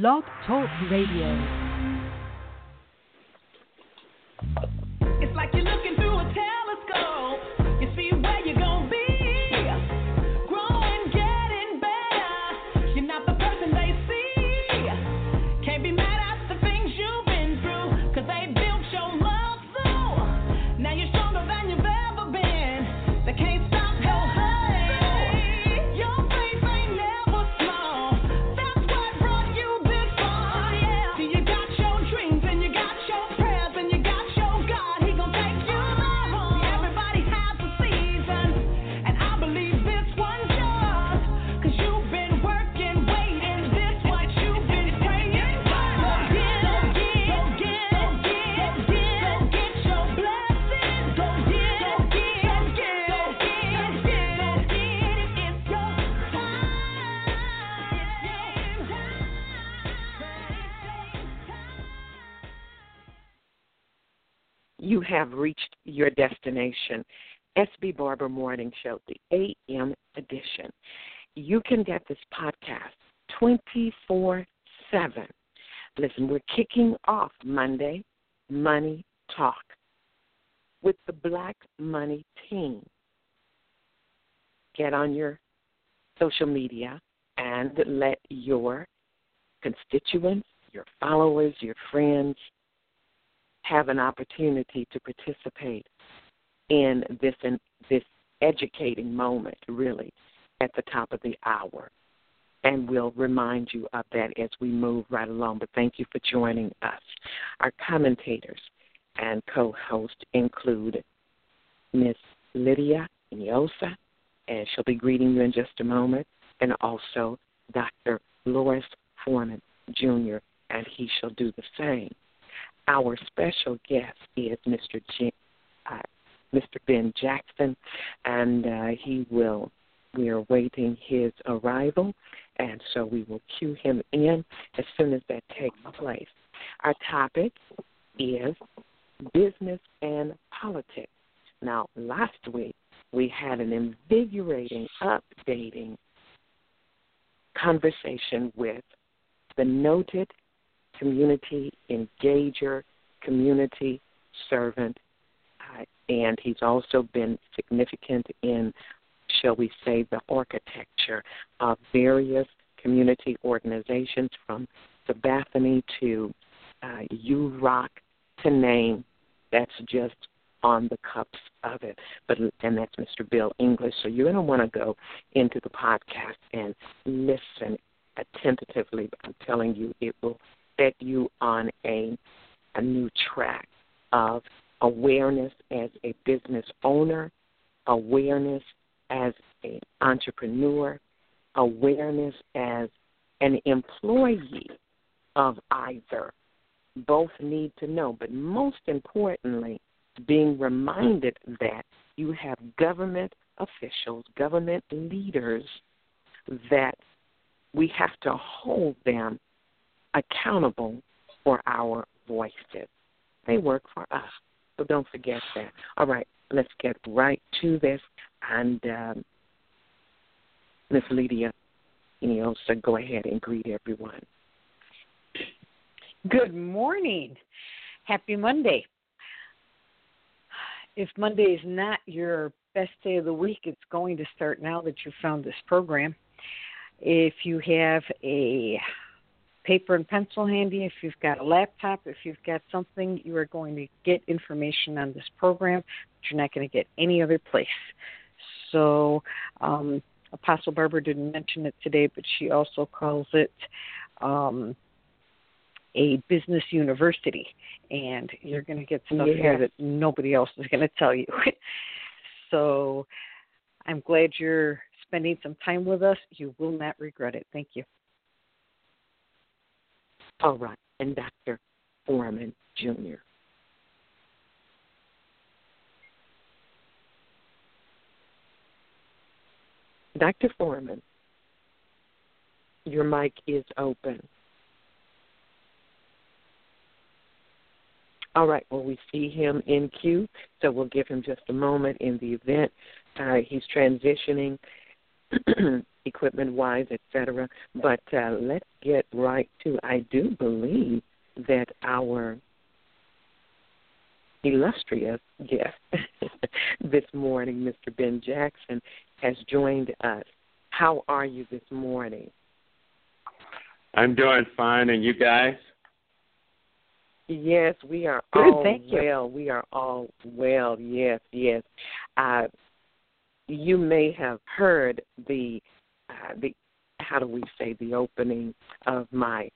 Blog Talk Radio. It's like you're looking through a. You have reached your destination. SB Barber Morning Show, the AM edition. You can get this podcast 24 7. Listen, we're kicking off Monday, Money Talk, with the Black Money team. Get on your social media and let your constituents, your followers, your friends have an opportunity to participate in this in this educating moment really at the top of the hour. And we'll remind you of that as we move right along. But thank you for joining us. Our commentators and co-hosts include miss lydia Inyosa, and she'll be greeting you in just a moment and also dr loris foreman jr and he shall do the same our special guest is Mr. J- uh, Mr. Ben Jackson, and uh, he will. We are waiting his arrival, and so we will cue him in as soon as that takes place. Our topic is business and politics. Now, last week we had an invigorating, updating conversation with the noted community engager, community servant, uh, and he's also been significant in, shall we say, the architecture of various community organizations from the Sabathani to uh, U Rock to name. That's just on the cups of it. But and that's Mr. Bill English. So you're going to want to go into the podcast and listen attentively. I'm telling you, it will set you on a a new track of awareness as a business owner, awareness as an entrepreneur, awareness as an employee of either. Both need to know, but most importantly, being reminded that you have government officials, government leaders that we have to hold them accountable for our voices. They work for us, so don't forget that. All right, let's get right to this. And um, Miss Lydia, you so go ahead and greet everyone. Good morning. Happy Monday. If Monday is not your best day of the week, it's going to start now that you've found this program. If you have a paper and pencil handy, if you've got a laptop, if you've got something, you are going to get information on this program that you're not going to get any other place. So, um, Apostle Barbara didn't mention it today, but she also calls it um, a business university, and you're going to get stuff Yeah. here that nobody else is going to tell you. so, I'm glad you're spending some time with us. You will not regret it. Thank you. All right. And Dr. Foreman Jr. Dr. Foreman, your mic is open. All right, well, we see him in queue, so we'll give him just a moment in the event. Uh, he's transitioning equipment wise, etc. But uh, let's get right to I do believe that our illustrious guest this morning, Mr. Ben Jackson, has joined us. How are you this morning? I'm doing fine, and you guys? Yes, we are Good, all thank you. well. We are all well. Yes, yes. Uh, you may have heard the uh, the how do we say the opening of my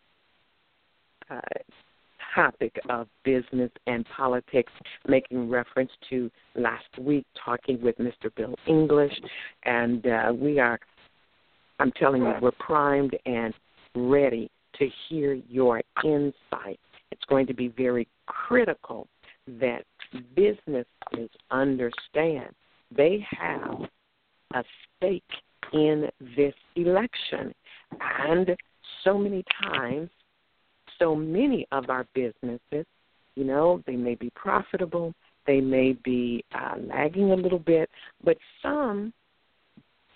uh, topic of business and politics, making reference to last week talking with Mr. Bill English, and uh, we are. I'm telling you, we're primed and ready to hear your insight. It's going to be very critical that businesses understand they have a stake in this election. And so many times, so many of our businesses, you know, they may be profitable, they may be uh, lagging a little bit, but some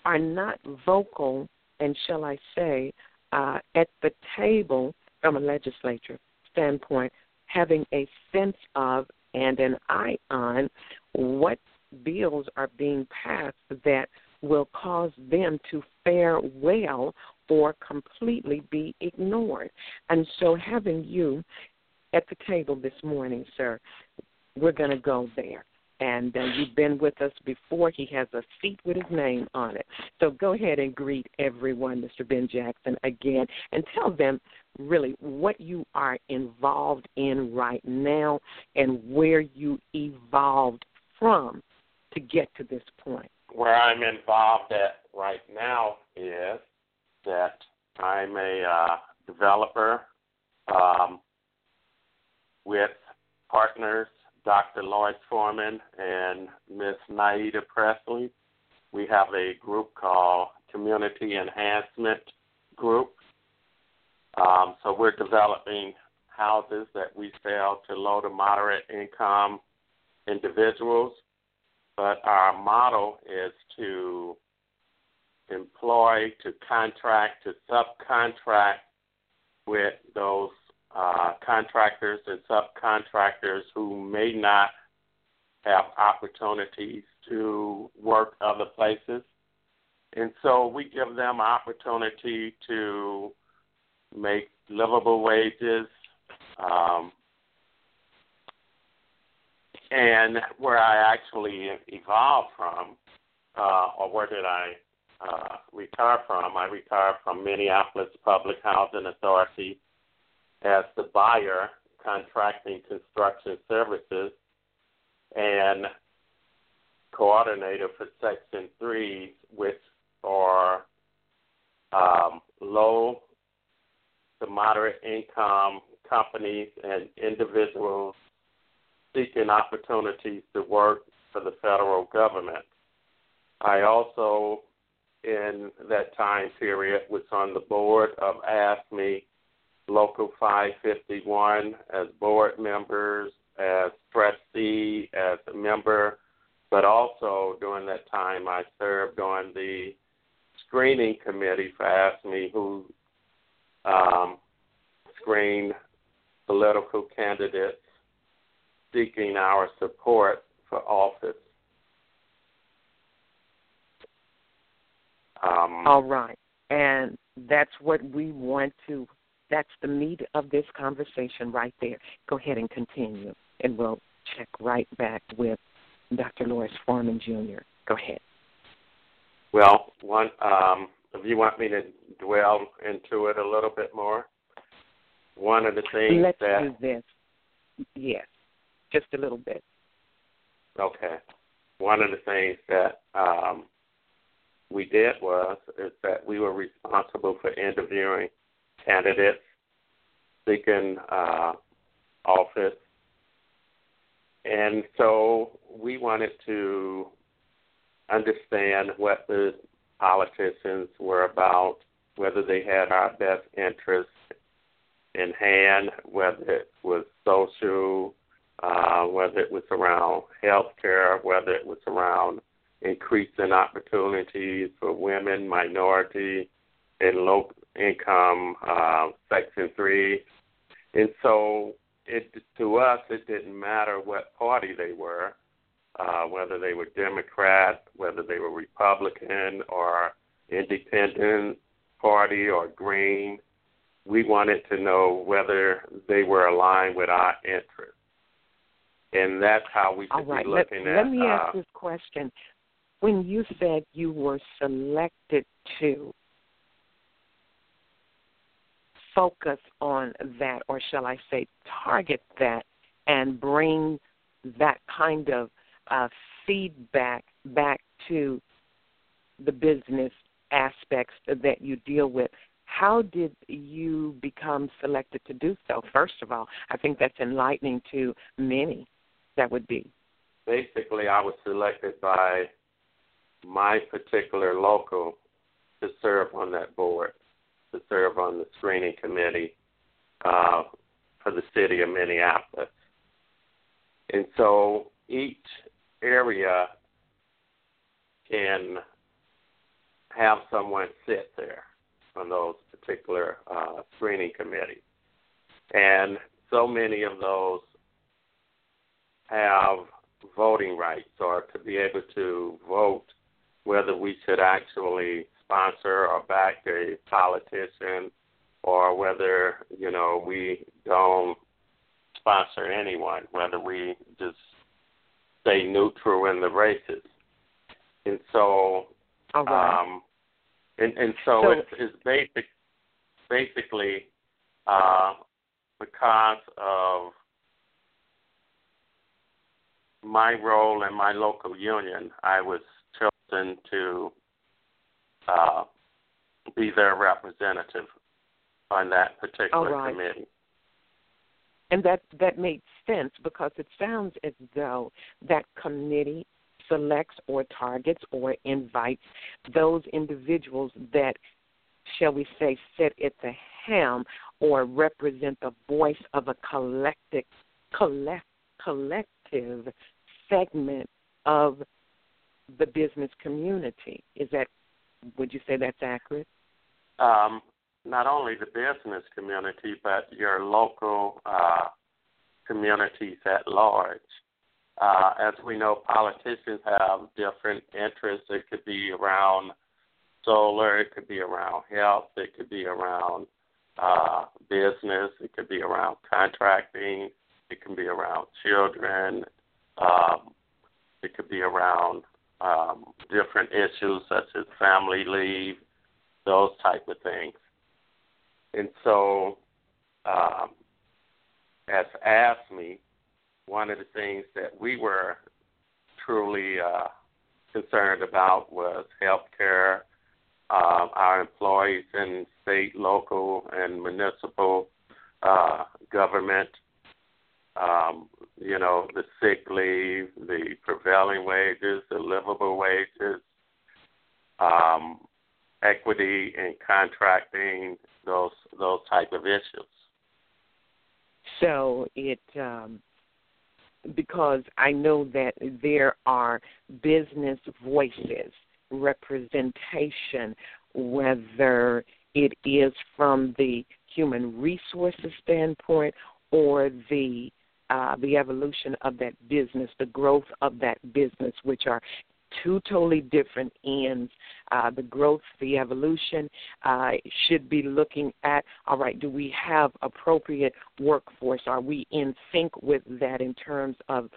are not vocal and, shall I say, uh, at the table from a legislature standpoint, having a sense of and an eye on what bills are being passed that will cause them to fare well or completely be ignored. And so, having you at the table this morning, sir, we're going to go there. And uh, you've been with us before. He has a seat with his name on it. So go ahead and greet everyone, Mr. Ben Jackson, again, and tell them really what you are involved in right now and where you evolved from to get to this point. Where I'm involved at right now is that I'm a uh, developer um, with partners Dr. Lois Foreman and Miss Naida Presley. We have a group called Community Enhancement Group. Um, so we're developing houses that we sell to low to moderate income individuals. But our model is to employ, to contract, to subcontract with those uh, contractors and subcontractors who may not have opportunities to work other places. And so we give them opportunity to make livable wages. Um, and where I actually evolved from, uh, or where did I uh, retire from? I retired from Minneapolis Public Housing Authority as the buyer contracting construction services and coordinator for Section 3, which are um, low to moderate income companies and individuals seeking opportunities to work for the federal government. I also, in that time period, was on the board of AFSCME Local 551 as board members, as trustee, as a member, but also during that time I served on the screening committee for AFSCME who um, screened political candidates seeking our support for office. Um, All right. And that's what we want to, that's the meat of this conversation right there. Go ahead and continue, and we'll check right back with Dr. Lois Foreman Jr. Go ahead. Well, one, um, if you want me to dwell into it a little bit more, one of the things Let's that do this. Yes, just a little bit. Okay. One of the things that um, we did was is that we were responsible for interviewing candidates seeking uh, office. And so we wanted to understand what the politicians were about, whether they had our best interests in hand, whether it was social, uh, whether it was around health care, whether it was around increasing opportunities for women, minority, and low income uh, Section 3. And so it to us, it didn't matter what party they were, uh, whether they were Democrat, whether they were Republican or independent party or green. We wanted to know whether they were aligned with our interests. And that's how we should All right. be looking let, at let me uh, ask this question. When you said you were selected to focus on that, or shall I say, target that, and bring that kind of uh, feedback back to the business aspects that you deal with. How did you become selected to do so? First of all, I think that's enlightening to many. That would be. basically I was selected by my particular local to serve on that board, to serve on the screening committee uh, for the city of Minneapolis. And so each area can have someone sit there on those particular uh, screening committees. And so many of those have voting rights or to be able to vote whether we should actually sponsor or back a politician or whether, you know, we don't sponsor anyone, whether we just stay neutral in the races. And so All right. um and and so, So- it's it's basic basically uh because of my role in my local union, I was chosen to uh, be their representative on that particular right. committee. And that that made sense because it sounds as though that committee selects or targets or invites those individuals that, shall we say, sit at the helm or represent the voice of a collective, collect, collective segment of the business community. Is that? Would you say that's accurate? Um, not only the business community, but your local uh, communities at large. Uh, as we know, politicians have different interests. It could be around solar, it could be around health, it could be around uh, business, it could be around contracting, it can be around children, um, it could be around um, different issues such as family leave, those type of things. And so, um, as AFSCME, one of the things that we were truly uh, concerned about was health care. Uh, our employees in state, local, and municipal uh, government, um, you know, the sick leave, the prevailing wages, the livable wages, um, equity in contracting, those those type of issues. So it um, because I know that there are business voices, representation, whether it is from the human resources standpoint or the uh, the evolution of that business, the growth of that business, which are two totally different ends. Uh, the growth, the evolution, uh, should be looking at all right, do we have appropriate workforce? Are we in sync with that in terms of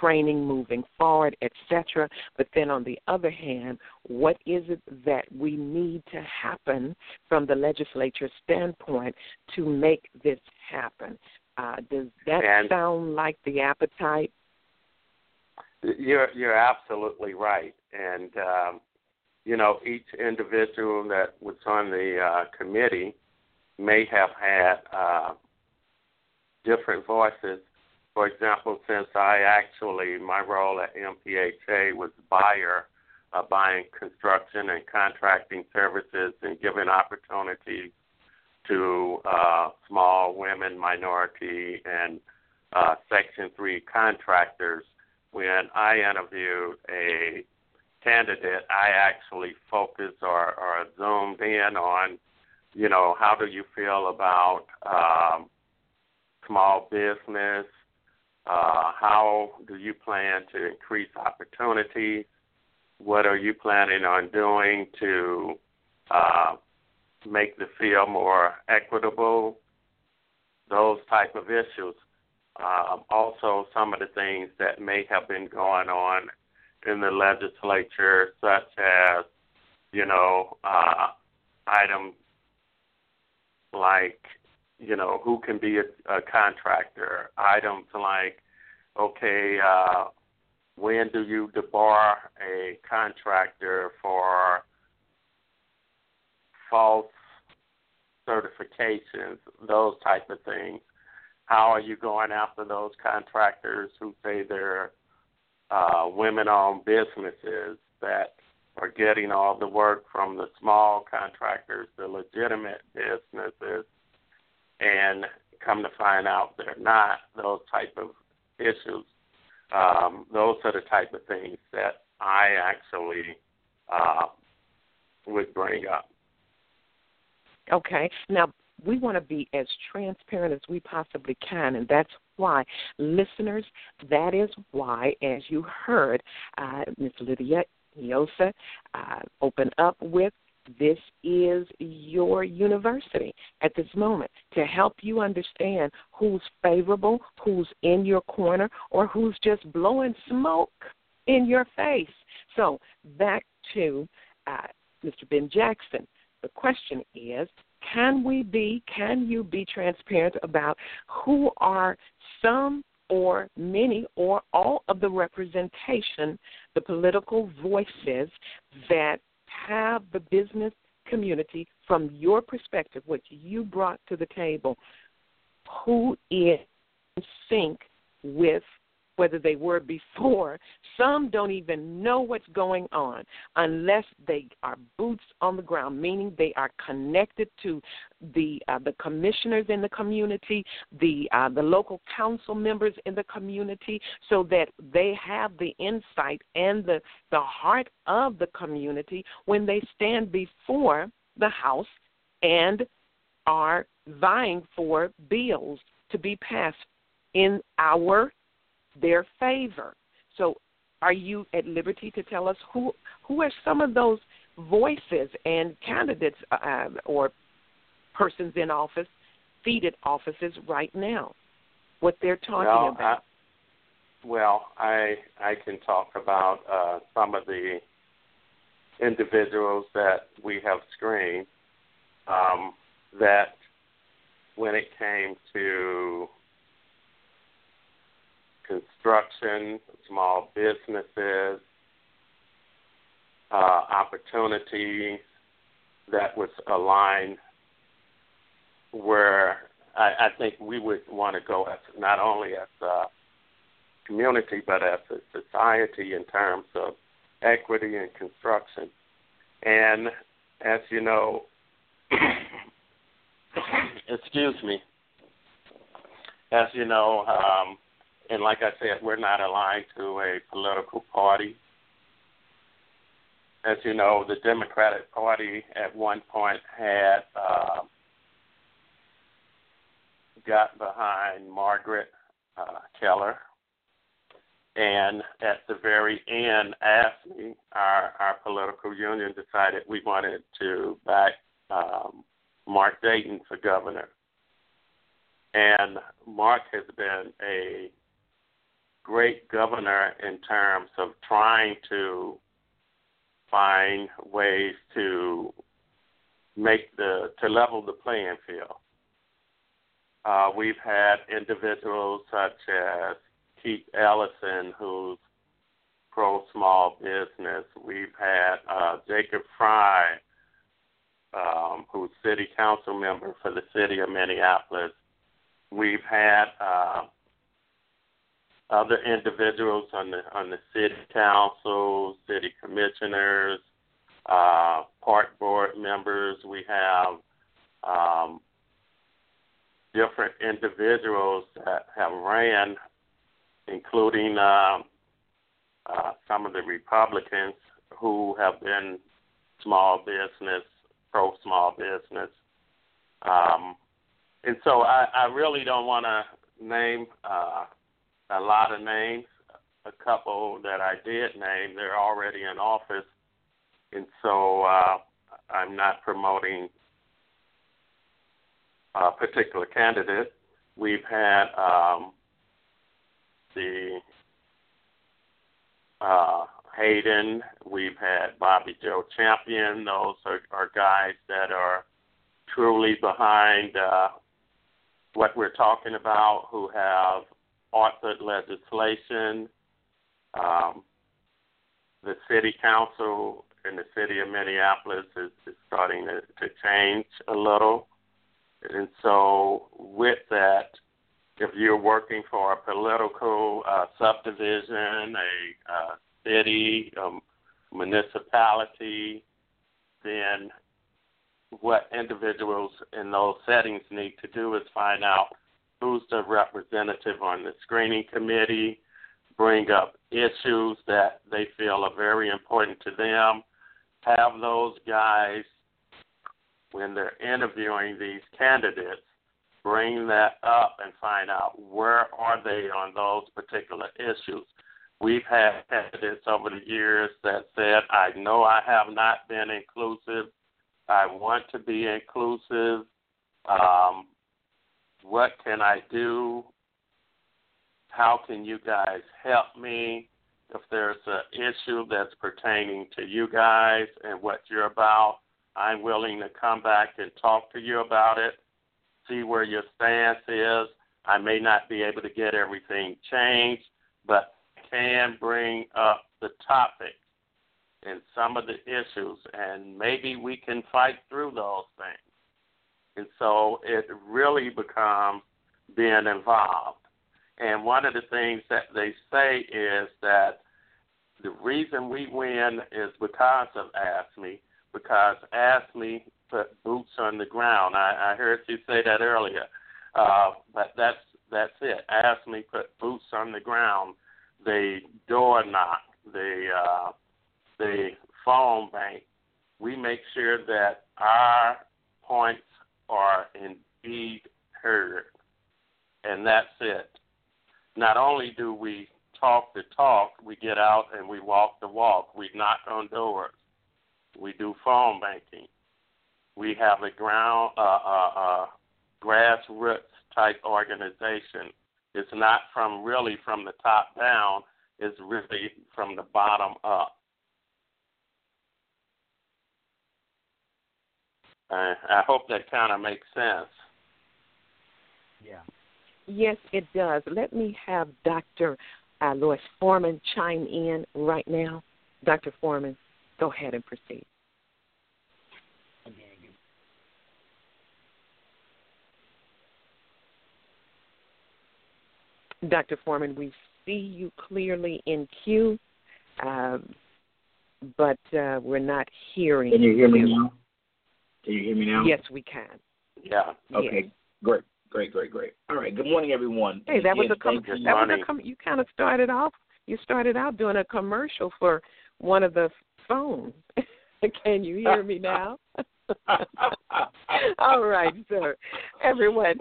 training moving forward, etc. But then on the other hand, what is it that we need to happen from the legislature standpoint to make this happen? Uh, does that And- sound like the appetite? You're you're absolutely right, and um, you know each individual that was on the uh, committee may have had uh, different voices. For example, since I actually my role at MPHA was buyer, uh, buying construction and contracting services and giving opportunities to uh, small women, minority, and uh, Section 3 contractors. When I interviewed a candidate, I actually focused or, or zoomed in on, you know, how do you feel about um, small business? Uh, how do you plan to increase opportunities? What are you planning on doing to uh, make the field more equitable? Those type of issues. Um, also, some of the things that may have been going on in the legislature, such as, you know, uh, items like, you know, who can be a, a contractor, items like, okay, uh, when do you debar a contractor for false certifications, those type of things. How are you going after those contractors who say they're uh, women-owned businesses that are getting all the work from the small contractors, the legitimate businesses, and come to find out they're not? Those type of issues. Um, those are the type of things that I actually uh, would bring up. Okay. Now, we want to be as transparent as we possibly can, and that's why, listeners, that is why, as you heard uh, Ms. Lydia Yosa uh, open up with, this is your university at this moment to help you understand who's favorable, who's in your corner, or who's just blowing smoke in your face. So, back to uh, Mr. Ben Jackson. The question is can we be, can you be transparent about who are some or many or all of the representation, the political voices that have the business community from your perspective, what you brought to the table, who is in sync with whether they were before. Some don't even know what's going on unless they are boots on the ground, meaning they are connected to the uh, the commissioners in the community, the uh, the local council members in the community, so that they have the insight and the the heart of the community when they stand before the house and are vying for bills to be passed in our their favor. So, are you at liberty to tell us who who are some of those voices and candidates uh, or persons in office, seated offices right now? What they're talking well, about. I, well, I I can talk about uh, some of the individuals that we have screened um, that when it came to construction, small businesses, uh, opportunities that was aligned where I, I think we would want to go as not only as a community but as a society in terms of equity and construction. And as you know, excuse me, as you know, um, and like I said, we're not aligned to a political party. As you know, the Democratic Party at one point had uh, got behind Margaret uh, Kelliher, and at the very end, AFSCME, our our political union, decided we wanted to back um, Mark Dayton for governor. And Mark has been a great governor in terms of trying to find ways to make the to level the playing field. Uh, we've had individuals such as Keith Ellison, who's pro small business. We've had uh, Jacob Frey, um, who's city council member for the city of Minneapolis. we've had uh, other individuals on the on the city council, city commissioners, uh, park board members. We have um, different individuals that have ran, including um, uh, some of the Republicans who have been small business, pro small business. Um, and so I, I really don't want to name uh, a lot of names. A couple that I did name, they're already in office. And so uh, I'm not promoting a particular candidate. We've had um, the uh, Hayden. We've had Bobby Joe Champion. Those are, are guys that are truly behind uh, what we're talking about, who have authored legislation. Um, the city council in the city of Minneapolis is, is starting to, to change a little. And so, with that, if you're working for a political uh, subdivision, a uh, city, a municipality, then what individuals in those settings need to do is find out who's the representative on the screening committee, bring up issues that they feel are very important to them, have those guys, when they're interviewing these candidates, bring that up and find out where are they on those particular issues. We've had candidates over the years that said, I know I have not been inclusive. I want to be inclusive. Um, what can I do? How can you guys help me? If there's an issue that's pertaining to you guys and what you're about, I'm willing to come back and talk to you about it, see where your stance is. I may not be able to get everything changed, but can bring up the topic and some of the issues, and maybe we can fight through those things. And so it really becomes being involved. And one of the things that they say is that the reason we win is because of AFSCME, because AFSCME put boots on the ground. I, I heard you say that earlier, uh, but that's that's it. AFSCME put boots on the ground. They door knock. They uh, they phone bank. We make sure that our points are indeed heard. And that's it. Not only do we talk the talk, we get out and we walk the walk. We knock on doors. We do phone banking. We have a ground, uh, uh, uh, grassroots type organization. It's not from really from the top down. It's really from the bottom up. I, I hope that kind of makes sense. Yeah. Yes, it does. Let me have Dr. Uh, Lois Foreman chime in right now. Dr. Foreman, go ahead and proceed. Dr. Foreman, we see you clearly in queue, um, but uh, we're not hearing. Can you hear me now? Can you hear me now? Yes, we can. Yeah. Okay. Yes. Great. Great. Great. Great. All right. Good morning, everyone. Hey, that was a com- that was a com- you kind of started off. You started out doing a commercial for one of the phones. Can you hear me now? All right, sir. Everyone,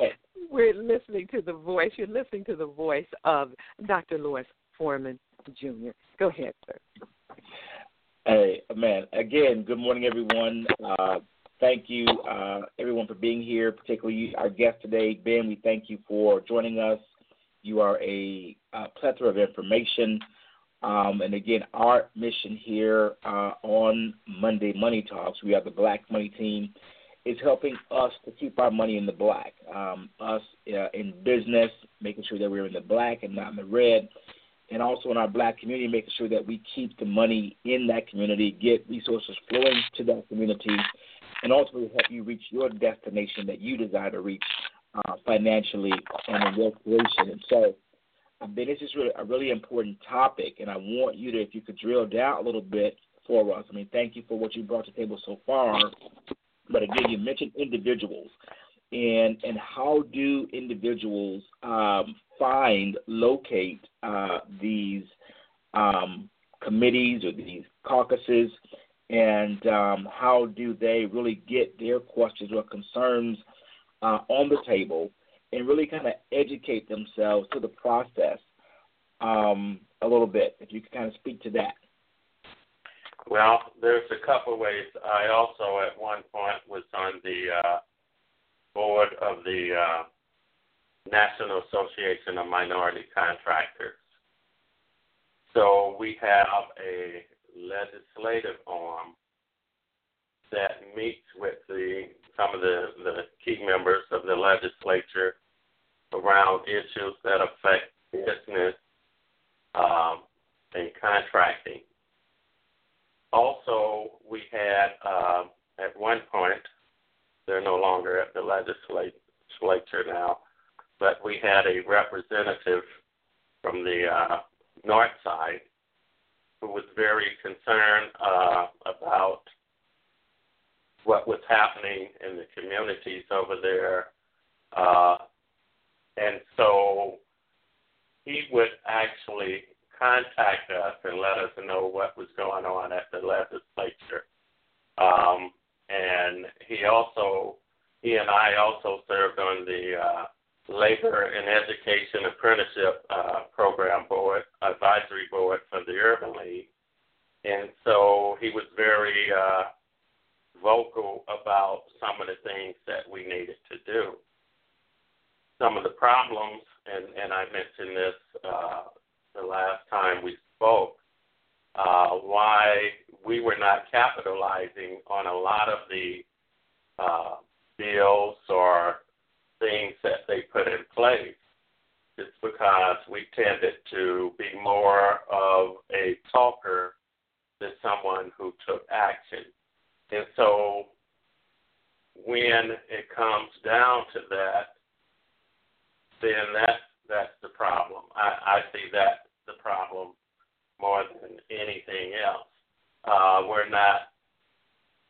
we're listening to the voice. You're listening to the voice of Dr. Louis Foreman Jr. Go ahead, sir. Hey, man. Again, good morning, everyone. Uh, thank you, uh, everyone, for being here, particularly our guest today, Ben. We thank you for joining us. You are a, uh plethora of information. Um, and again, our mission here uh, on Monday Money Talks, we have the Black Money Team, is helping us to keep our money in the black. Um, us uh, in business, making sure that we're in the black and not in the red. And also in our black community, making sure that we keep the money in that community, get resources flowing to that community, and ultimately help you reach your destination that you desire to reach uh, financially and in wealth creation. And so, I mean, this is really a really important topic, and I want you to, if you could drill down a little bit for us. I mean, thank you for what you brought to the table so far. But again, you mentioned individuals, and and how do individuals um, find, locate uh, these um, committees or these caucuses, and um, how do they really get their questions or concerns uh, on the table and really kind of educate themselves to the process um, a little bit? If you could kind of speak to that. Well, there's a couple ways. I also, at one point, was on the uh, board of the uh, National Association of Minority Contractors. So we have a legislative arm that meets with the some of the, the key members of the legislature around issues that affect business um, and contracting. Also, we had uh, at one point, they're no longer at the legislature now, but we had a representative from the uh, north side who was very concerned uh, about what was happening in the communities over there. Uh, and so he would actually contact us and let us know what was going on at the legislature. Um, and he also, he and I also served on the uh, Labor and Education Apprenticeship uh, Program Board, Advisory Board for the Urban League. And so he was very uh, vocal about some of the things that we needed to do. Some of the problems, and, and I mentioned this uh, the last time we spoke, uh, why we were not capitalizing on a lot of the uh, bills or things that they put in place is because we tended to be more of a talker than someone who took action. And so when it comes down to that, then that that's the problem. I, I see that the problem more than anything else. Uh, we're not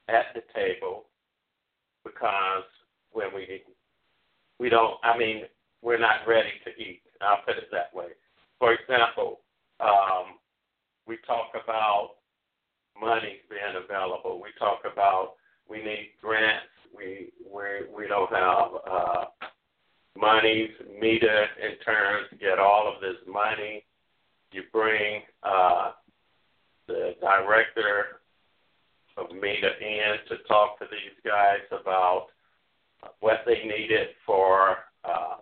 at the table because when we we don't. I mean, we're not ready to eat. I'll put it that way. For example, um, we talk about money being available. We talk about we need grants. We we we don't have uh, money. MEDA in turn get all of this money. You bring uh, the director of MEDA in to talk to these guys about what they needed for uh,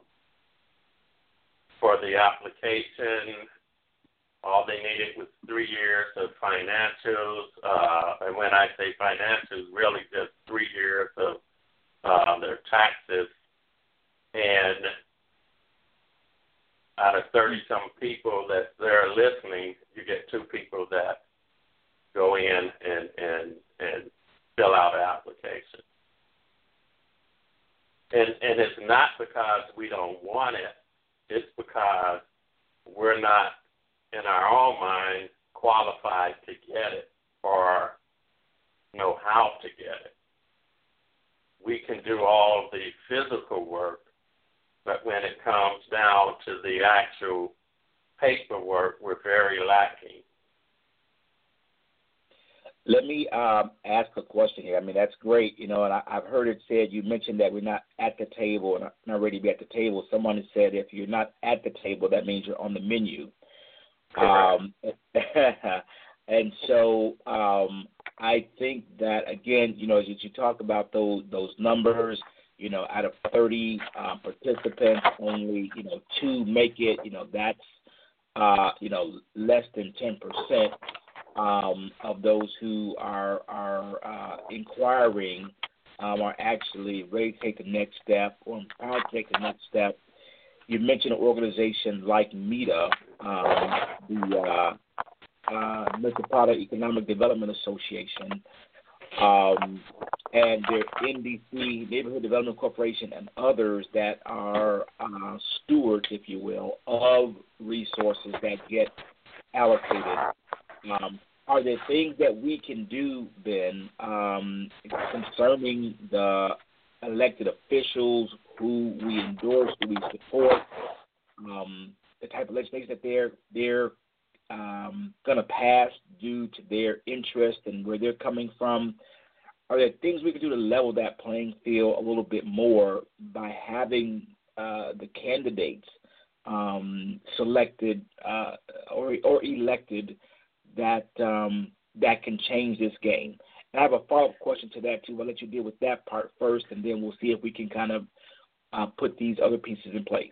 for the application. All they needed was three years of financials, uh, and when I say financials, really just three years of uh, their taxes. And out of 30 some people that they're listening, you get two people that go in and and and fill out an application and and it's not because we don't want it. It's because we're not in our own mind qualified to get it or know how to get it. We can do all of the physical work, but when it comes down to the actual paperwork, we're very lacking. Let me um, ask a question here. I mean, that's great, you know, and I, I've heard it said. You mentioned that we're not at the table and not ready to be at the table. Someone has said if you're not at the table, that means you're on the menu. Um, and so um, I think that again, you know, as you talk about those those numbers, you know, out of 30 uh, participants, only you know two make it. You know, that's uh, you know less than 10 percent um, of those who are are uh, inquiring um, are actually ready to take the next step or empowered to take the next step. You mentioned an organization like MEDA, um, the uh, uh, Metropolitan Economic Development Association. Um, and there's NDC, Neighborhood Development Corporation, and others that are uh, stewards, if you will, of resources that get allocated. Um, are there things that we can do, Ben, um, concerning the elected officials who we endorse, who we support, um, the type of legislation that they're they're um, going to pass due to their interest and where they're coming from? Are there things we can do to level that playing field a little bit more by having uh, the candidates um, selected uh, or or elected that um, that can change this game? And I have a follow up question to that too. I'll let you deal with that part first, and then we'll see if we can kind of uh, put these other pieces in place.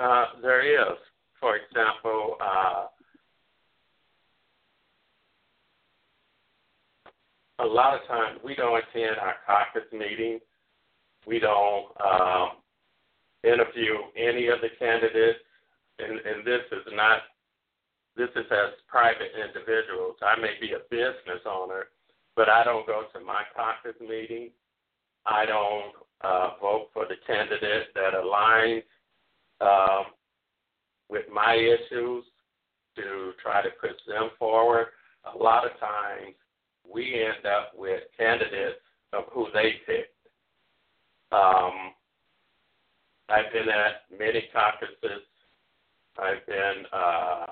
Uh, there is, for example, uh, a lot of times we don't attend our caucus meetings. We don't um, interview any of the candidates, and, and this is not. This is as private individuals. I may be a business owner, but I don't go to my caucus meeting. I don't uh, vote for the candidate that aligns um, with my issues to try to push them forward. A lot of times we end up with candidates of who they picked. Um, I've been at many caucuses. I've been uh,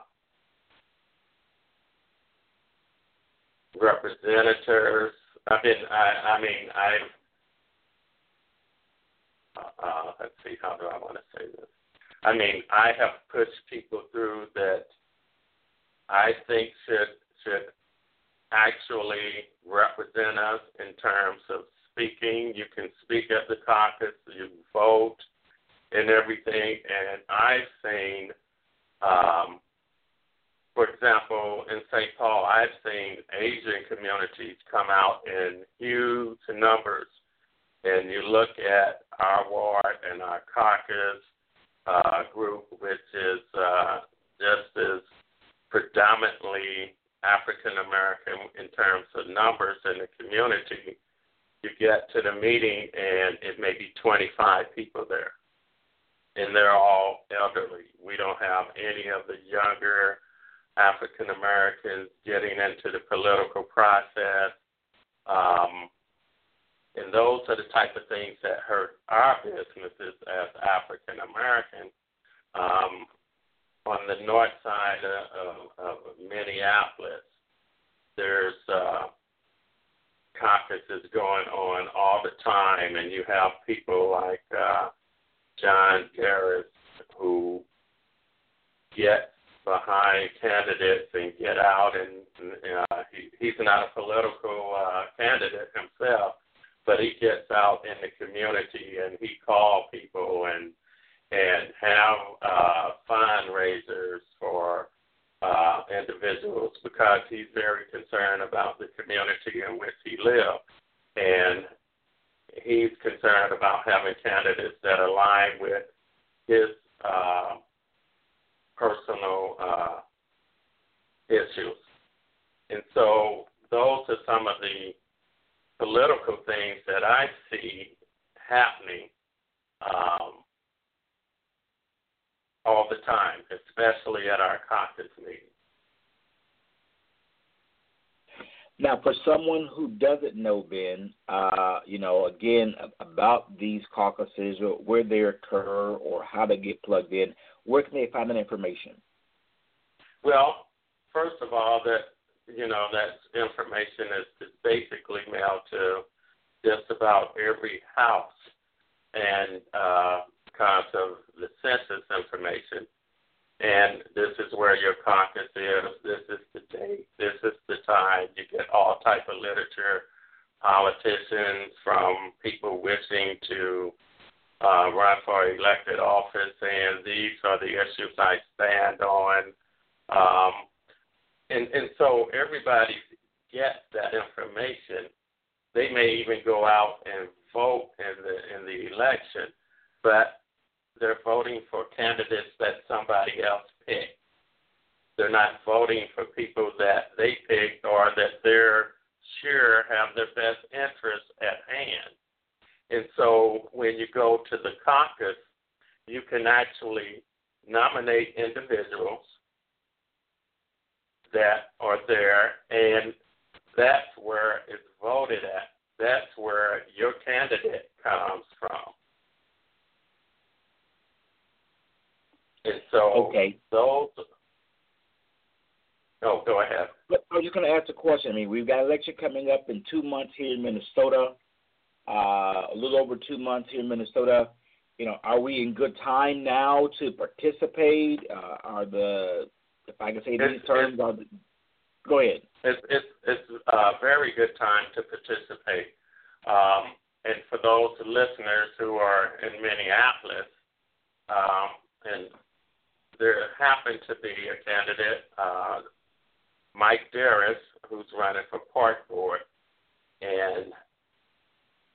representatives. I've been. I, I mean, I've. Uh, let's see. How do I want to say this? I mean, I have pushed people through that I think should should actually represent us in terms of speaking. You can speak at the caucus, you vote, and everything. And I've seen, um, for example, in St. Paul, I've seen Asian communities come out in huge numbers. And you look at our ward and our caucus uh, group, which is uh, just as predominantly African American in terms of numbers in the community, you get to the meeting and it may be 25 people there. And they're all elderly. We don't have any of the younger African Americans getting into the political process. Um, and those are the type of things that hurt our businesses as African American. Um, on the north side of, of, Minneapolis, there's uh, caucuses going on all the time, and you have people like uh, John Garris who get behind candidates and get out, and uh, he, he's not a political uh, candidate himself, but he gets out in the community and he calls people and and have uh, fundraisers for uh, individuals because he's very concerned about the community in which he lives, and he's concerned about having candidates that align with his uh, personal uh, issues. And so those are some of the political things that I see happening um, all the time, especially at our caucus meetings. Now, for someone who doesn't know, Ben, uh, you know, again, about these caucuses or where they occur or how they get plugged in, where can they find that information? Well, first of all, that you know, that information is, basically mailed to just about every house. And uh, because of the census information, and this is where your caucus is, this is the date, this is the time. You get all type of literature, politicians from people wishing to uh, run for elected office, and these are the issues I stand on. Um, and and so everybody gets that information. They may even go out and vote in the in the election, but they're voting for candidates that somebody else picked. They're not voting for people that they picked or that their sure have their best interests at hand. And so when you go to the caucus, you can actually nominate individuals that are there, and that's where it's voted at. That's where your candidate comes from. And so Okay. those. Oh, go ahead. But I was just going to ask a question. I mean, we've got an election coming up in two months here in Minnesota, uh, a little over two months here in Minnesota. You know, are we in good time now to participate? Uh, are the, if I can say these It's- terms, are the, go ahead. It's it's it's a very good time to participate. Um, and for those listeners who are in Minneapolis, um, and there happened to be a candidate, uh, Mike Darris, who's running for park board, and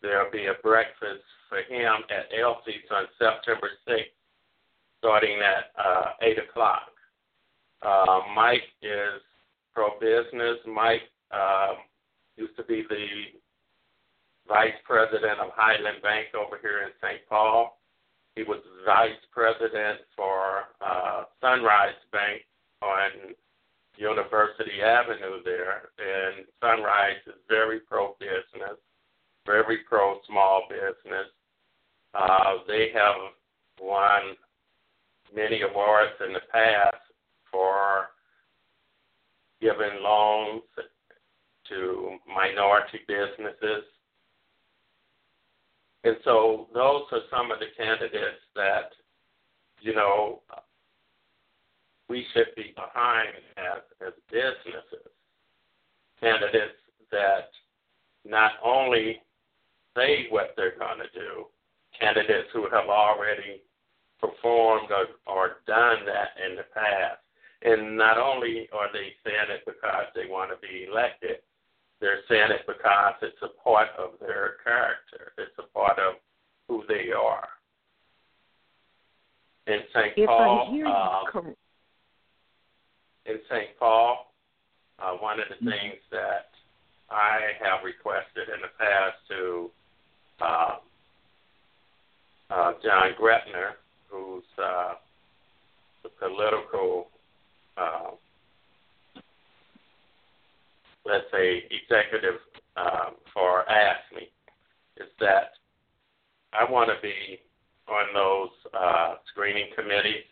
there'll be a breakfast for him at Elsie's on September 6th, starting at uh, 8 o'clock. Uh, Mike is pro-business. Mike um, used to be the vice president of Highland Bank over here in St. Paul. He was vice president for uh, Sunrise Bank on University Avenue there, and Sunrise is very pro-business, very pro-small business. Uh, they have won many awards in the past for giving loans to minority businesses. And so those are some of the candidates that, you know, we should be behind as, as businesses. Candidates that not only say what they're going to do, candidates who have already performed or, or done that in the past. And not only are they saying it because they want to be elected, they're saying it because it's a part of their character. It's a part of who they are. In St. Paul, hear you um, in St. Paul, uh, one of the Mm-hmm. things that I have requested in the past to uh, uh, John Gretner, who's uh, the political, uh, let's say, executive um, for AFSCME, is that I want to be on those uh, screening committees.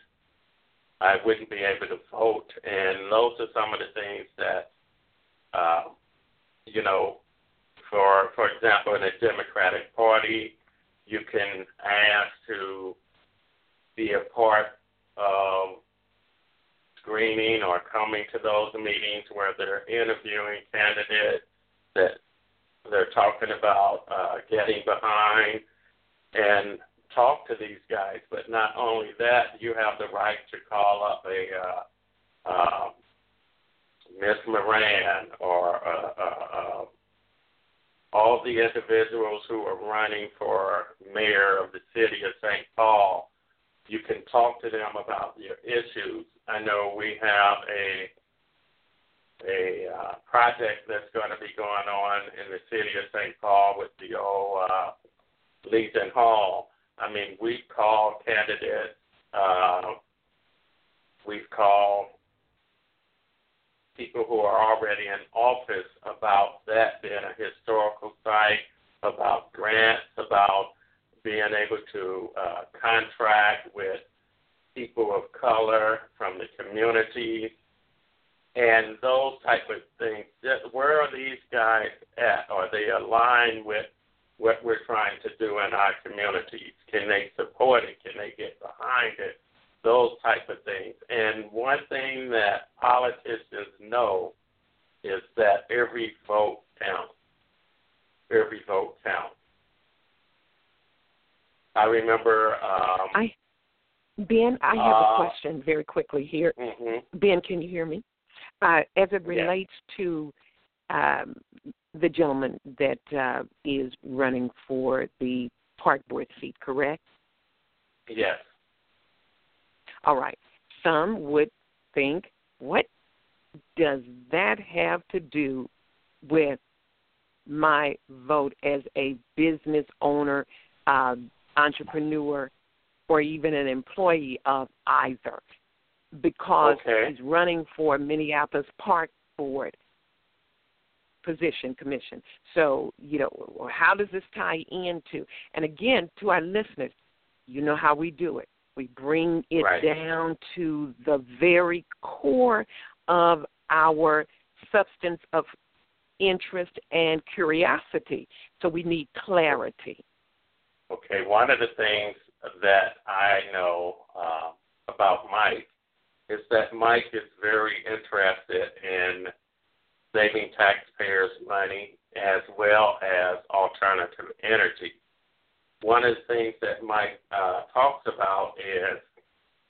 I wouldn't be able to vote, and those are some of the things that, uh, you know, for for example, in the Democratic Party, you can ask to be a part of screening or coming to those meetings where they're interviewing candidates that they're talking about uh, getting behind and talk to these guys. But not only that, you have the right to call up a uh, uh, Miss Moran or uh, uh, all the individuals who are running for mayor of the city of St. Paul. You can talk to them about your issues. I know we have a a uh, project that's going to be going on in the city of St. Paul with the old uh, Legion Hall. I mean, we've called candidates. Uh, we've called people who are already in office about that being a historical site, about grants, about being able to uh, contract with people of color from the community, and those type of things. Where are these guys at? Are they aligned with what we're trying to do in our communities? Can they support it? Can they get behind it? Those type of things. And one thing that politicians know is that every vote counts. Every vote counts. I remember. Um, I Ben, I have Uh, a question very quickly here. mhm. Ben, can you hear me? Uh, as it Yes. relates to um, the gentleman that uh, is running for the park board seat, correct? Yes. All right. Some would think, what does that have to do with my vote as a business owner, uh, entrepreneur, or even an employee of either because Okay. he's running for Minneapolis Park Board position commission. So, you know, how does this tie into? And again, to our listeners, you know how we do it. We bring it Right. down to the very core of our substance of interest and curiosity. So we need clarity. Okay, one of the things that I know uh, about Mike is that Mike is very interested in saving taxpayers money as well as alternative energy. One of the things that Mike uh, talks about is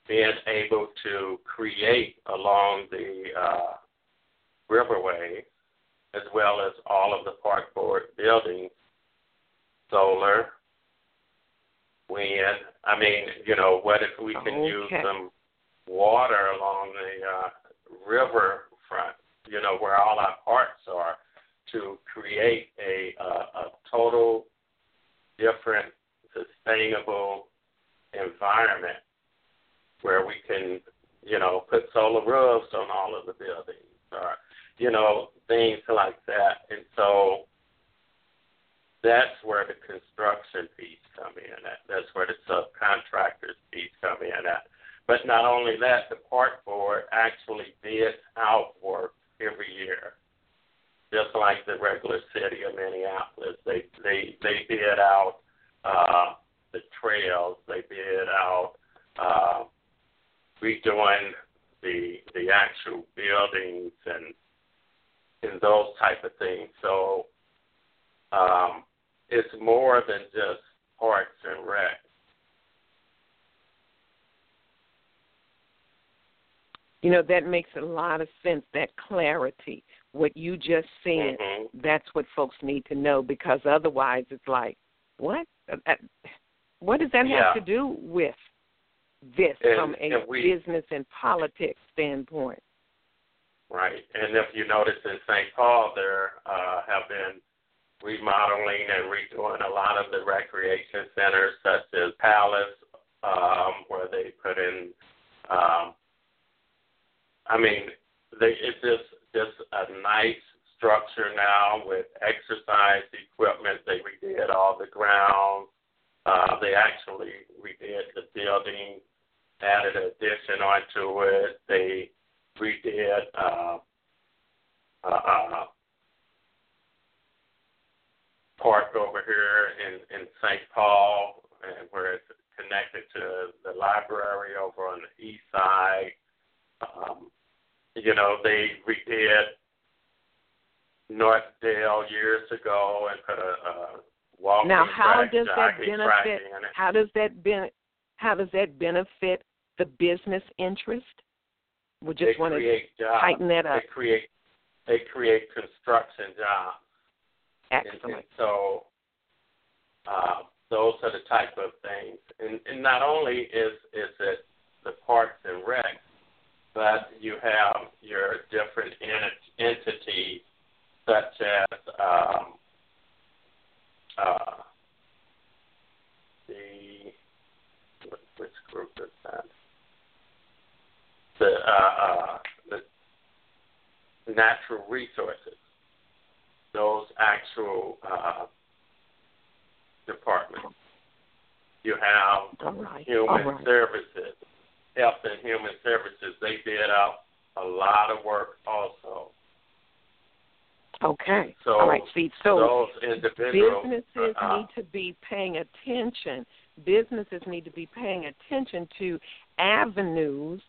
being able to create along the uh, riverway as well as all of the park board buildings solar, wind. I mean, you know, what if we can use some water along the uh, river front, you know, where all our parks are, to create a, uh, a total different, sustainable environment where we can, you know, put solar roofs on all of the buildings or, you know, things like that. And so that's where the construction piece come in at. That's where the subcontractors piece come in at. But not only that, the park board actually bids out work every year. Just like the regular city of Minneapolis. They they they bid out uh the trails, they bid out uh redoing the the actual buildings and and those type of things. So um, it's more than just parks and rec. You know, that makes a lot of sense, that clarity. What you just said, Mhm. that's what folks need to know because otherwise it's like, what? Uh, What does that have Yeah. to do with this And- from a we- business and politics standpoint? Right. And if you notice in St. Paul, there uh, have been remodeling and redoing a lot of the recreation centers, such as Palace, um, where they put in. Um, I mean, they, it's just just a nice structure now with exercise equipment. They redid all the grounds. Uh, they actually redid the building, added addition onto it. They redid uh, uh, uh, park over here in in St. Paul, and where it's connected to the library over on the east side. Um, you know, they redid Northdale years ago and put a, a walking Now, how track, does that benefit? How does that ben, How does that benefit the business interest? We just they want to jobs. tighten that up. They create they create construction jobs. And, Excellent. and so uh, those are the type of things. And, and not only is is it the parks and rec, but you have your different ent- entities such as um, uh, the which group is that? The uh, uh, the natural resources those actual uh, departments. You have right. human right. services, health and human services. They bid out a lot of work also. Okay. So All right. See, so businesses uh, need to be paying attention. Businesses need to be paying attention to avenues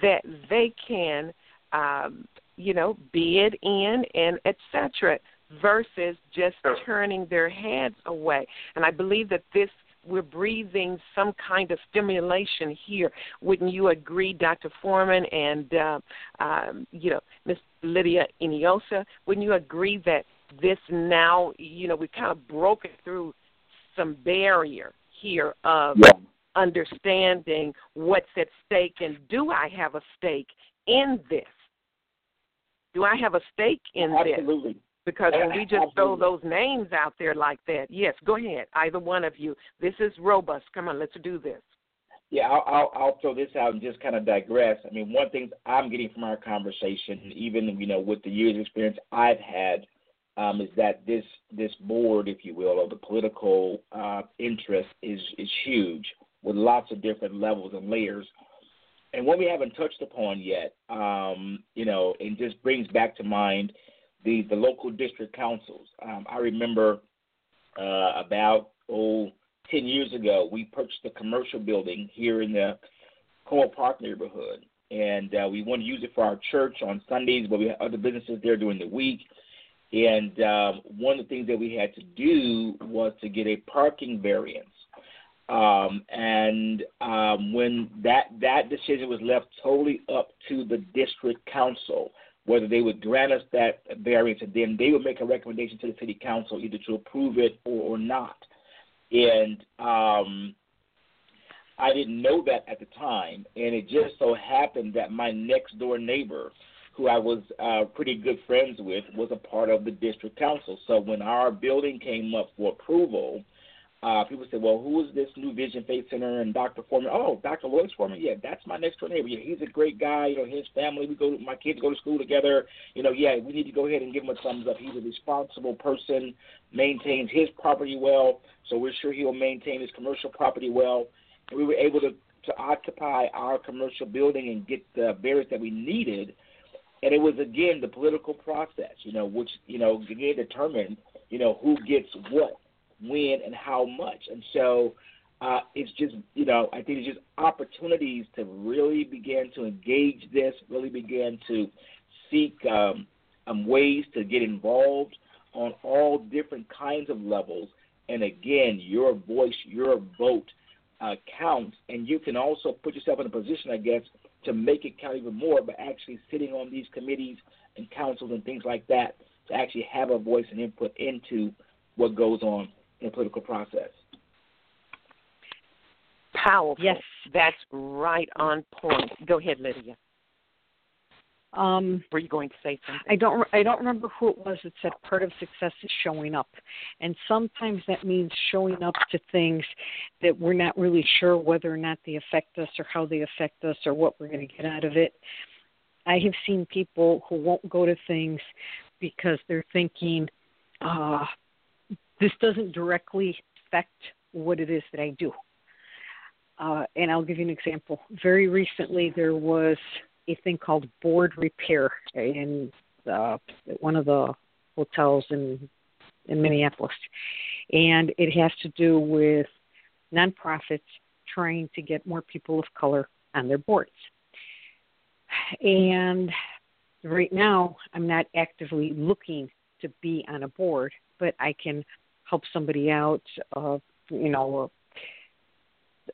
that they can, um, you know, bid in and et cetera, versus just Sure. turning their heads away. And I believe that this we're breathing some kind of stimulation here. Wouldn't you agree, Dr. Foreman and uh, um, you know Miss Lydia Iniosa? Wouldn't you agree that this now, you know, we kind of broken through some barrier here of Yeah. understanding what's at stake and do I have a stake in this? Do I have a stake in this? Absolutely. Because when we just throw those names out there like that, yes, go ahead, either one of you. This is robust. Come on, let's do this. Yeah, I'll, I'll, I'll throw this out and just kind of digress. I mean, one thing I'm getting from our conversation, even you know with the years of experience I've had, um, is that this this board, if you will, of the political uh, interest is is huge with lots of different levels and layers. And what we haven't touched upon yet, um, you know, and just brings back to mind the the local district councils. Um, I remember uh, about oh 10 years ago, we purchased a commercial building here in the Como Park neighborhood, and uh, we wanted to use it for our church on Sundays, but we had other businesses there during the week. And um, one of the things that we had to do was to get a parking variance. Um, and um, when that that decision was left totally up to the district council, whether they would grant us that variance, and then they would make a recommendation to the city council either to approve it or, or not. And um, I didn't know that at the time, and it just so happened that my next door neighbor, who I was uh, pretty good friends with, was a part of the district council. So when our building came up for approval, uh, people say, "Well, who is this new Vision Faith Center and Dr. Foreman?" Oh, Dr. Lois Foreman. Yeah, that's my next door neighbor. Yeah, he's a great guy. You know, his family. We go. My kids go to school together. You know, yeah, we need to go ahead and give him a thumbs up. He's a responsible person, maintains his property well. So we're sure he'll maintain his commercial property well. And we were able to to occupy our commercial building and get the barriers that we needed. And it was again the political process, you know, which you know again determined, you know, who gets what when, and how much. And so uh, it's just, you know, I think it's just opportunities to really begin to engage this, really begin to seek um, um, ways to get involved on all different kinds of levels. And again, your voice, your vote uh, counts. And you can also put yourself in a position, I guess, to make it count even more by actually sitting on these committees and councils and things like that to actually have a voice and input into what goes on in the political process. Powerful. Yes. That's right on point. Go ahead, Lydia. Um, Were you going to say something? I don't. I don't remember who it was that said part of success is showing up, and sometimes that means showing up to things that we're not really sure whether or not they affect us or how they affect us or what we're going to get out of it. I have seen people who won't go to things because they're thinking, uh, this doesn't directly affect what it is that I do. Uh, and I'll give you an example. Very recently, there was a thing called board repair in uh, one of the hotels in in Minneapolis, and it has to do with nonprofits trying to get more people of color on their boards. And right now, I'm not actively looking to be on a board, but I can help somebody out, uh, you know,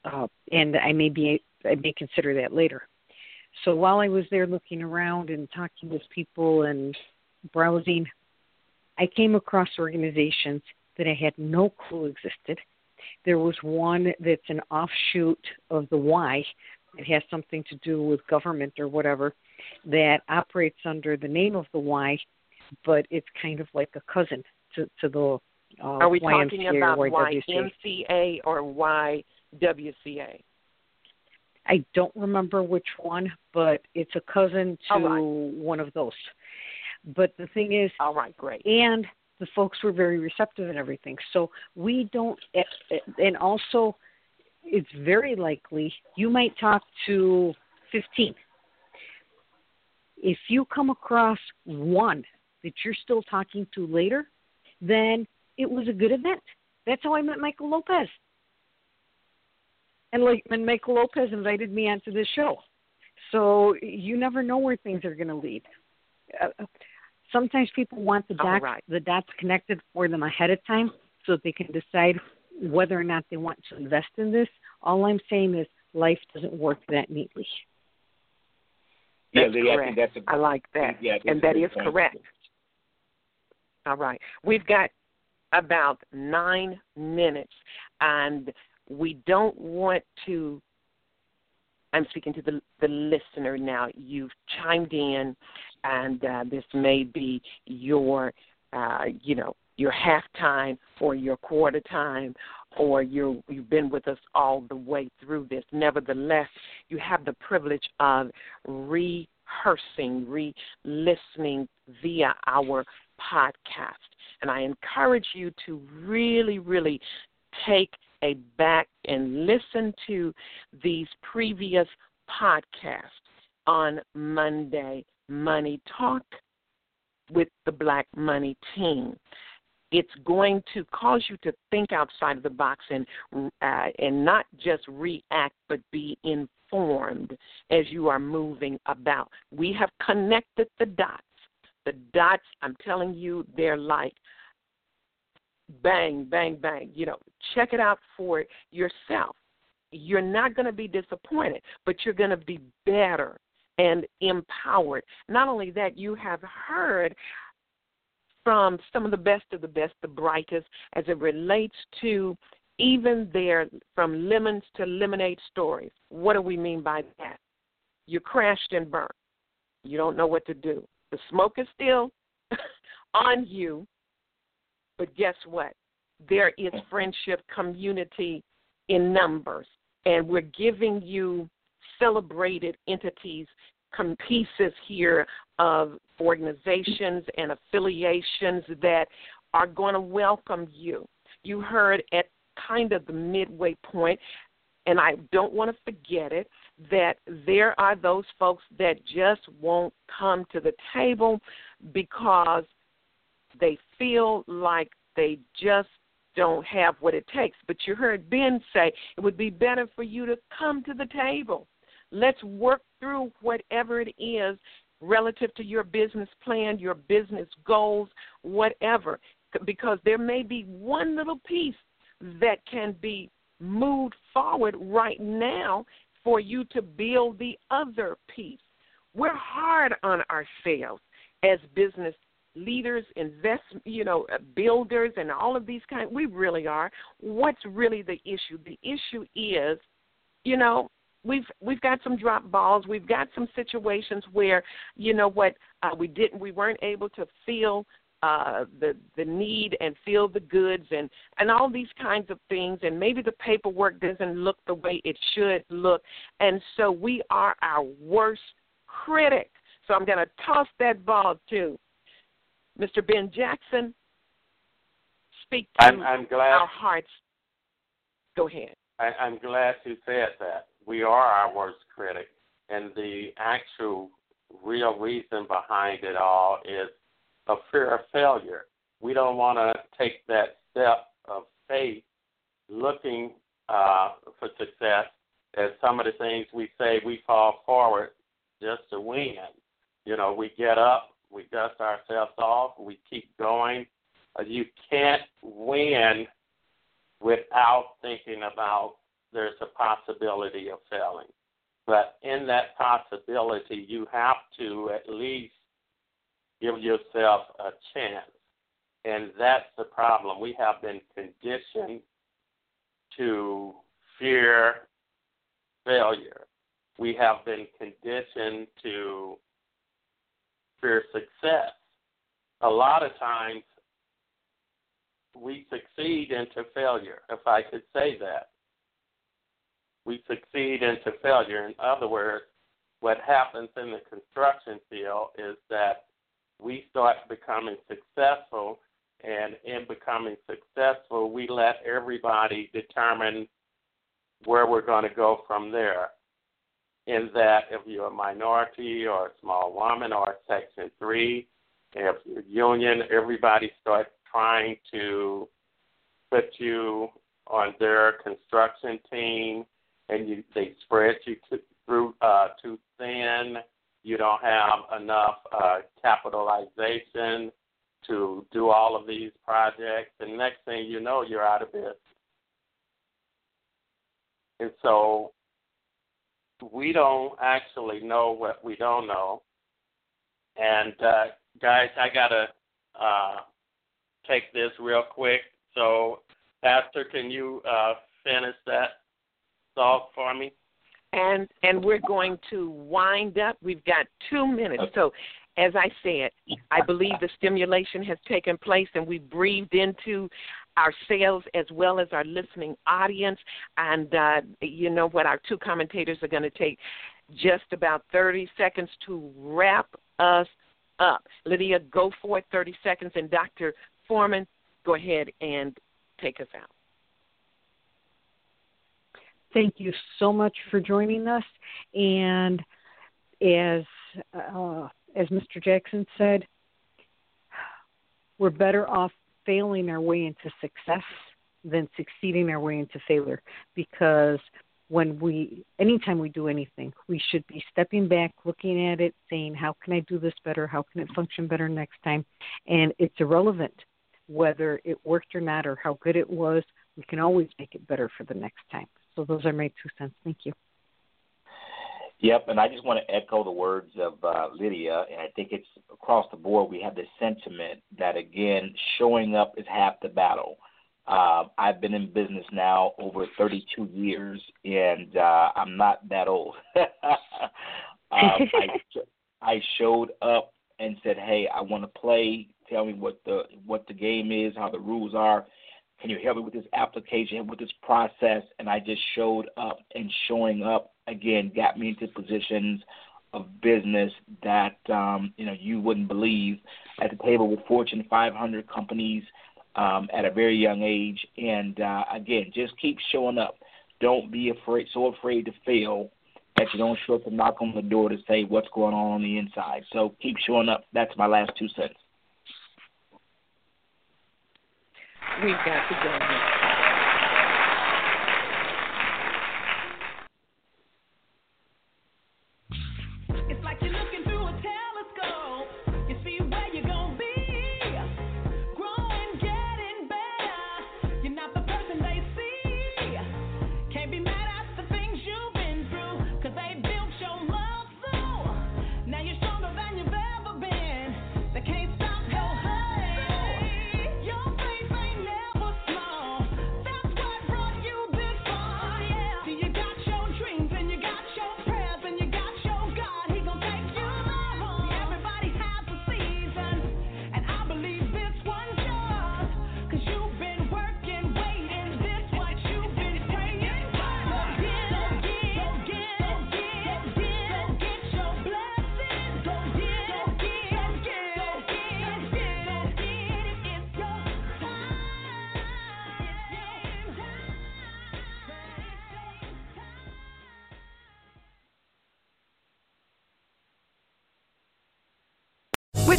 uh, and I may be I may consider that later. So while I was there looking around and talking with people and browsing, I came across organizations that I had no clue existed. There was one that's an offshoot of the Y. It has something to do with government or whatever that operates under the name of the Y, but it's kind of like a cousin to, to the uh, Are we talking about. YMCA or YWCA? I don't remember which one, but it's a cousin to right. one of those. But the thing is, All right, great. and the folks were very receptive and everything. So we don't, and also, it's very likely you might talk to 15. If you come across one that you're still talking to later, then it was a good event. That's how I met Michael Lopez. And like and Michael Lopez invited me onto this show. So you never know where things are going to lead. Uh, sometimes people want the All dots right. the dots connected for them ahead of time so that they can decide whether or not they want to invest in this. All I'm saying is life doesn't work that neatly. Yeah, That's Lydia, I think that's a I like that. Yeah, that's and a that good is point. correct. All right. We've got about nine minutes, and we don't want to. I'm speaking to the the listener now. You've chimed in, and uh, this may be your uh, you know, your halftime or your quarter time or you you've been with us all the way through this. Nevertheless, you have the privilege of rehearsing, re-listening via our podcast. And I encourage you to really, really take a back and listen to these previous podcasts on Monday Money Talk with the Black Money team. It's going to cause you to think outside of the box and uh, and not just react, but be informed as you are moving about. We have connected the dots. The dots, I'm telling you, they're like bang, bang, bang. You know, check it out for yourself. You're not going to be disappointed, but you're going to be better and empowered. Not only that, you have heard from some of the best of the best, the brightest, as it relates to even their from lemons to lemonade stories. What do we mean by that? You crashed and burnt. You don't know what to do. The smoke is still on you, but guess what? There is friendship, community in numbers, and we're giving you celebrated entities, pieces here of organizations and affiliations that are going to welcome you. You heard at kind of the midway point, and I don't want to forget it, that there are those folks that just won't come to the table because they feel like they just don't have what it takes. But you heard Ben say it would be better for you to come to the table. Let's work through whatever it is relative to your business plan, your business goals, whatever, because there may be one little piece that can be moved forward right now for you to build the other piece. We're hard on ourselves as business leaders, invest, you know, builders, and all of these kind. We really are. What's really the issue? The issue is, you know, we've we've got some drop balls. We've got some situations where, you know, what uh, we didn't, we weren't able to feel uh the the need and feel the goods and and all these kinds of things and maybe the paperwork doesn't look the way it should look and so we are our worst critic so i'm going to toss that ball to Mr. Ben Jackson, speak to I'm, I'm glad, our hearts. Go ahead. I, I'm glad you said that. We are our worst critic, and the actual real reason behind it all is a fear of failure. We don't want to take that step of faith looking uh, for success as some of the things we say we fall forward just to win. You know, we get up, we dust ourselves off. We keep going. Uh, you can't win without thinking about there's a possibility of failing. But in that possibility, you have to at least give yourself a chance. And that's the problem. We have been conditioned to fear failure. We have been conditioned to fear success. A lot of times we succeed into failure, if I could say that. We succeed into failure. In other words, what happens in the construction field is that we start becoming successful, and in becoming successful, we let everybody determine where we're going to go from there in that if you're a minority or a small woman or a Section 3, if you're union, everybody starts trying to put you on their construction team and you, they spread you to, through uh, too thin. You don't have enough uh, capitalization to do all of these projects. And next thing you know, you're out of business. And so we don't actually know what we don't know. And uh, guys, I gotta uh, take this real quick. So, Pastor, can you uh, finish that thought for me? And and we're going to wind up. We've got two minutes. So, as I said, I believe the stimulation has taken place and we breathed into ourselves as well as our listening audience. And uh, you know what? Our two commentators are going to take just about 30 seconds to wrap us up. Lydia, go for it, 30 seconds. And Dr. Foreman, go ahead and take us out. Thank you so much for joining us. And as uh, as Mr. Jackson said, we're better off failing our way into success than succeeding our way into failure because when we anytime we do anything we should be stepping back looking at it saying how can i do this better how can it function better next time and it's irrelevant whether it worked or not or how good it was we can always make it better for the next time so those are my two cents thank you Yep, and I just want to echo the words of uh, Lydia, and I think it's across the board. We have this sentiment that again, showing up is half the battle. Uh, I've been in business now over 32 years, and uh, I'm not that old. uh, I, I showed up and said, "Hey, I want to play. Tell me what the what the game is, how the rules are. Can you help me with this application, with this process?" And I just showed up, and showing up again got me into positions of business that um, you know you wouldn't believe at the table with Fortune 500 companies um, at a very young age. And uh, again, just keep showing up. Don't be afraid, so afraid to fail that you don't show up and knock on the door to say what's going on on the inside. So keep showing up. That's my last two cents. We've got to go.